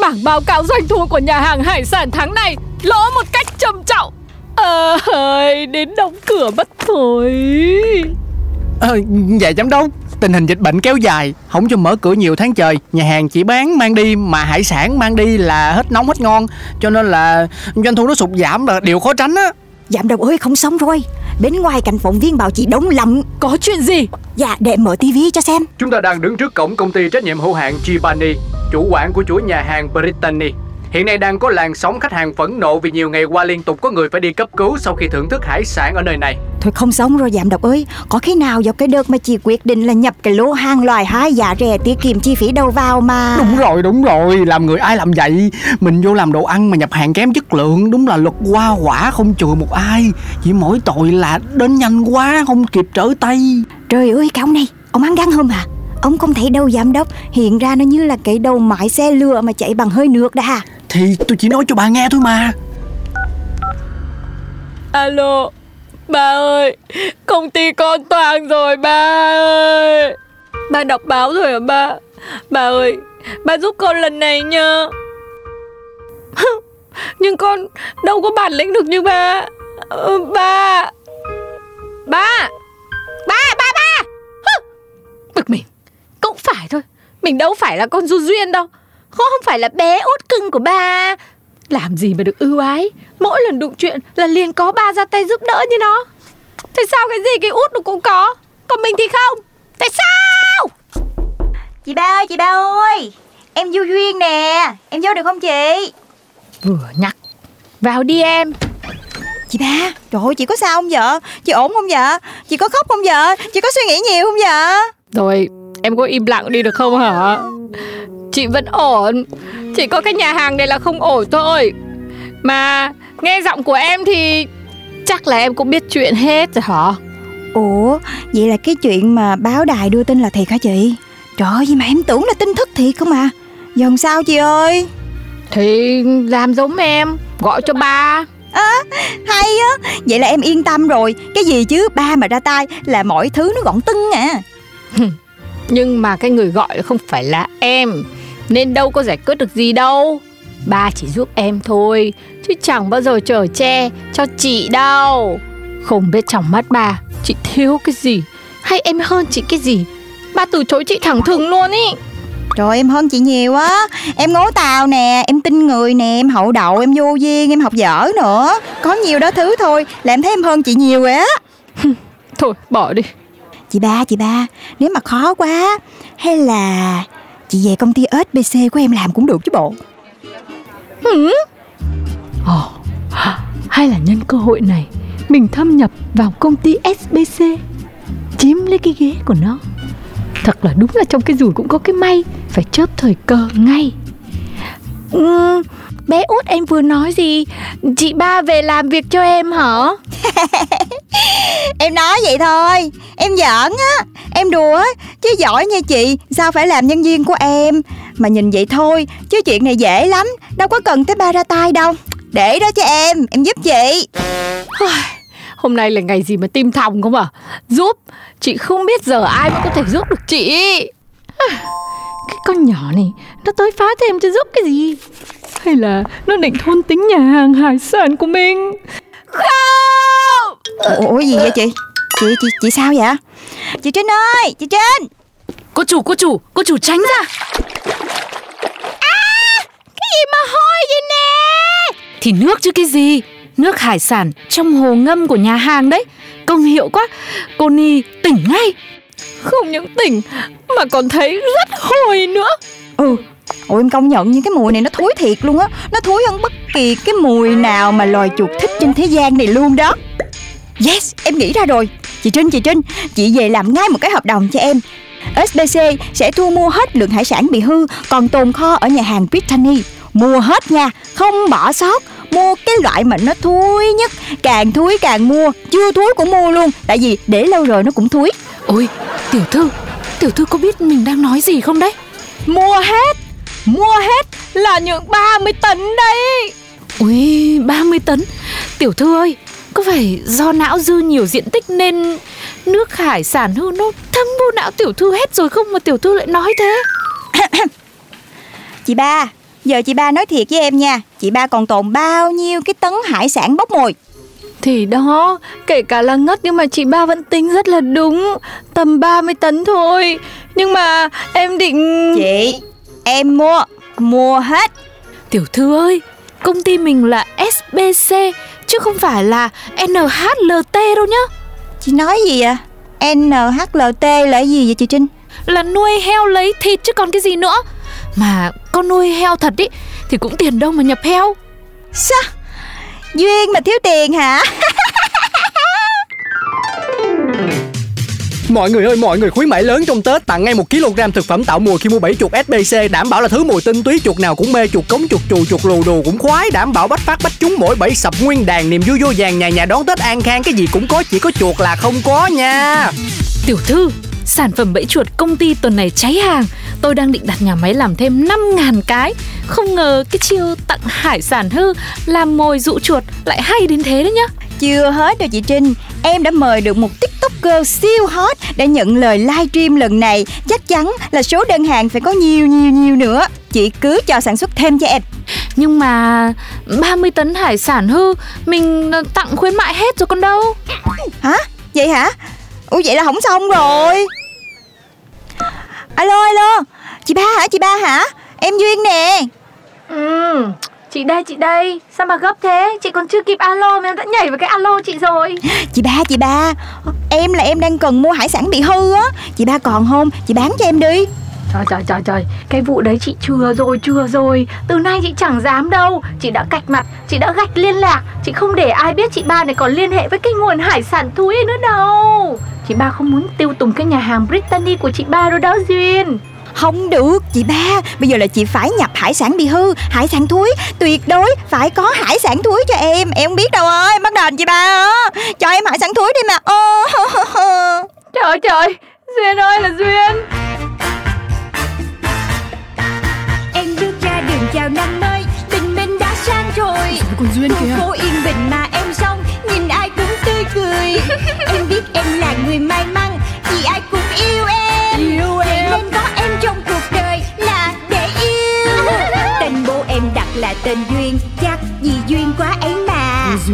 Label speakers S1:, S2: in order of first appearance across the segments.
S1: Bảng báo cáo doanh thu của nhà hàng hải sản tháng này lỗ một cách trầm trọng. Ờ ơi, đến đóng cửa mất rồi
S2: Ờ, dạ giám đốc. Tình hình dịch bệnh kéo dài Không cho mở cửa nhiều tháng trời. Nhà hàng chỉ bán mang đi Mà hải sản mang đi là hết nóng hết ngon. Cho nên là doanh thu nó sụt giảm là điều khó tránh á.
S3: Giám đốc ơi không xong rồi Bên ngoài cạnh phóng viên bảo chị đóng lầm
S1: Có chuyện gì?
S3: Dạ để mở tivi cho xem.
S2: Chúng ta đang đứng trước cổng công ty trách nhiệm hữu hạn Chibani Chủ quản của chuỗi nhà hàng Brittany Hiện nay đang có làn sóng khách hàng phẫn nộ vì nhiều ngày qua liên tục có người phải đi cấp cứu sau khi thưởng thức hải sản ở nơi này.
S3: Thôi không xong rồi giám đốc ơi. Có khi nào vào cái đợt mà chị quyết định là nhập cái lô hàng loài hai giá rẻ tiết kiệm chi phí đầu vào mà?
S2: Đúng rồi, đúng rồi, làm người ai làm vậy? Mình vô làm đồ ăn mà nhập hàng kém chất lượng. Đúng là luật hoa quả không chừa một ai. Chỉ mỗi tội là đến nhanh quá không kịp trở tay.
S3: Trời ơi cái ông này Ông ăn gan không à Ông không thấy đâu giám đốc. Hiện ra nó như là cái đầu mái xe lửa mà chạy bằng hơi nước đã à?
S2: Thì tôi chỉ nói cho bà nghe thôi mà.
S1: Alo, Bà ơi, Công ty con toàn rồi ba ơi. Ba đọc báo rồi hả ba Bà ơi, Bà giúp con lần này nha. Nhưng con đâu có bản lĩnh được như ba ờ, Ba Ba Ba ba ba Bực mình. Cũng phải thôi, Mình đâu phải là con du duyên đâu. Không không phải là bé út cưng của ba. Làm gì mà được ưu ái? Mỗi lần đụng chuyện là liền có ba ra tay giúp đỡ như nó. Tại sao cái gì cái út nó cũng có? Còn mình thì không. Tại sao?
S3: Chị ba ơi chị ba ơi. Em du duyên nè. Em vô được không chị?
S1: Vừa nhắc. Vào đi em.
S3: Chị ba Trời ơi chị có sao không vợ? Chị ổn không vợ? Chị có khóc không vợ? Chị có suy nghĩ nhiều không vợ?
S1: Rồi em có im lặng đi được không hả Chị vẫn ổn. Chỉ có cái nhà hàng này là không ổn thôi. Mà nghe giọng của em thì Chắc là em cũng biết chuyện hết rồi hả?
S3: Ủa Vậy là cái chuyện mà báo đài đưa tin là thiệt hả chị? Trời ơi mà em tưởng là tin thất thiệt không à Giờ sao chị ơi?
S1: Thì làm giống em Gọi cho ba.
S3: Hay á. Vậy là em yên tâm rồi. Cái gì chứ? Ba mà ra tay Là mọi thứ nó gọn tưng à.
S1: Nhưng mà cái người gọi không phải là em Nên đâu có giải quyết được gì đâu. Ba chỉ giúp em thôi Chứ chẳng bao giờ chở che cho chị đâu. Không biết trong mắt ba Chị thiếu cái gì? Hay em hơn chị cái gì? Ba từ chối chị thẳng thừng luôn ý.
S3: Trời em hơn chị nhiều á. Em ngố tàu nè Em tin người nè Em hậu đậu Em vô duyên Em học dở nữa. Có nhiều đó thứ thôi Là em thấy em hơn chị nhiều rồi á.
S1: Thôi bỏ đi.
S3: Chị ba chị ba Nếu mà khó quá Hay là Chị về công ty SBC của em làm cũng được chứ bộ.
S1: Ồ, hay là nhân cơ hội này Mình thâm nhập vào công ty SBC Chiếm lấy cái ghế của nó. Thật là đúng là trong cái rủi cũng có cái may Phải chớp thời cơ ngay. Ừ, Bé út em vừa nói gì? Chị ba về làm việc cho em hả?
S3: Em nói vậy thôi. Em giỡn á. Em đùa á. Chứ giỏi nha chị Sao phải làm nhân viên của em? Mà nhìn vậy thôi Chứ chuyện này dễ lắm. Đâu có cần tới ba ra tay đâu. Để đó cho em. Em giúp chị.
S1: Hôm nay là ngày gì mà tim thòng không à Giúp. Chị không biết giờ ai mới có thể giúp được chị. Cái con nhỏ này Nó tới phá thêm cho giúp cái gì Hay là nó định thôn tính nhà hàng hải sản của mình? Không!
S3: Ủa, gì vậy chị? Chị chị chị sao vậy? Chị Trinh ơi Chị Trinh!
S4: Cô chủ, cô chủ, cô chủ tránh ra!
S1: Cái gì mà hôi vậy nè?
S4: Thì nước chứ cái gì? Nước hải sản trong hồ ngâm của nhà hàng đấy. Công hiệu quá Cô Ni tỉnh ngay.
S1: Không những tỉnh mà còn thấy rất hồi nữa.
S3: Ừ Ôi em công nhận những cái mùi này nó thối thiệt luôn á. Nó thối hơn bất kỳ cái mùi nào mà loài chuột thích trên thế gian này luôn đó. Yes, em nghĩ ra rồi. Chị Trinh, chị Trinh Chị về làm ngay một cái hợp đồng cho em. SBC sẽ thu mua hết lượng hải sản bị hư Còn tồn kho ở nhà hàng Brittany. Mua hết nha, không bỏ sót. Mua cái loại mà nó thúi nhất Càng thúi càng mua. Chưa thúi cũng mua luôn Tại vì để lâu rồi nó cũng thúi
S4: Ôi tiểu thư Tiểu thư có biết mình đang nói gì không đấy?
S1: Mua hết Mua hết là những 30 tấn đấy.
S4: Ui 30 tấn? Tiểu thư ơi Có phải do não dư nhiều diện tích nên Nước hải sản hư nó thấm vô não tiểu thư hết rồi không Mà tiểu thư lại nói thế?
S3: Chị ba Giờ chị ba nói thiệt với em nha. Chị ba còn tồn bao nhiêu cái tấn hải sản bốc mùi?
S1: Thì đó Kể cả là ngất nhưng mà chị ba vẫn tính rất là đúng. Tầm 30 tấn thôi. Nhưng mà em định
S3: Chị Em mua Mua hết.
S4: Tiểu thư ơi Công ty mình là SBC Chứ không phải là NHLT đâu nhá.
S3: Chị nói gì à NHLT là gì vậy chị Trinh?
S4: Là nuôi heo lấy thịt chứ còn cái gì nữa. Mà con nuôi heo thật ý Thì cũng tiền đâu mà nhập heo.
S3: Sao Duyên mà thiếu tiền hả
S2: Mọi người ơi, mọi người khuyến mãi lớn trong Tết tặng ngay 1 kg thực phẩm tạo mùi khi mua 7 chuột SBC đảm bảo là thứ mùi tinh túy chuột nào cũng mê chuột cống chuột chù chuột lù đù cũng khoái đảm bảo bách phát bách chúng mỗi bảy sập nguyên đàn niềm vui vô vàng nhà nhà đón Tết an khang cái gì cũng có chỉ có chuột là không có nha.
S4: Tiểu thư Sản phẩm bẫy chuột công ty tuần này cháy hàng. Tôi đang định đặt nhà máy làm thêm 5.000 cái. Không ngờ cái chiêu tặng hải sản hư Làm mồi dụ chuột lại hay đến thế đấy nhá.
S3: Chưa hết đâu chị Trinh Em đã mời được một tiktoker siêu hot Để nhận lời livestream lần này. Chắc chắn là số đơn hàng phải có nhiều nhiều nhiều nữa. Chị cứ cho sản xuất thêm cho em.
S4: Nhưng mà 30 tấn hải sản hư Mình tặng khuyến mại hết rồi còn đâu.
S3: Hả? Vậy hả? Ủa vậy là không xong rồi. Alo alo. Chị ba hả? Chị ba hả? Em Duyên nè.
S1: Ừ Chị đây chị đây. Sao mà gấp thế? Chị còn chưa kịp alo mà em đã nhảy vào cái alo chị rồi.
S3: Chị ba chị ba. Em là em đang cần mua hải sản bị hư á. Chị ba còn không? Chị bán cho em đi.
S1: Trời trời trời trời. Cái vụ đấy chị chừa rồi chừa rồi. Từ nay chị chẳng dám đâu. Chị đã cạch mặt Chị đã gạch liên lạc. Chị không để ai biết chị ba này còn liên hệ với cái nguồn hải sản thúi nữa đâu. Chị ba không muốn tiêu tùng cái nhà hàng Brittany của chị ba rồi đó Duyên
S3: Không được chị ba. Bây giờ là chị phải nhập hải sản bị hư Hải sản thúi Tuyệt đối phải có hải sản thúi cho em. Em không biết đâu ơi Bắt đền chị ba á. Cho em hải sản thúi đi mà. Ô,
S1: Trời trời Duyên ơi là Duyên.
S3: Em bước ra đường chào năm mới Tình mình đã sang rồi.
S4: Còn Duyên
S3: Khu phố yên bình mà em xong Nhìn ai cũng tươi cười. Em biết em là người may mắn Vì ai cũng yêu em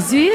S3: đời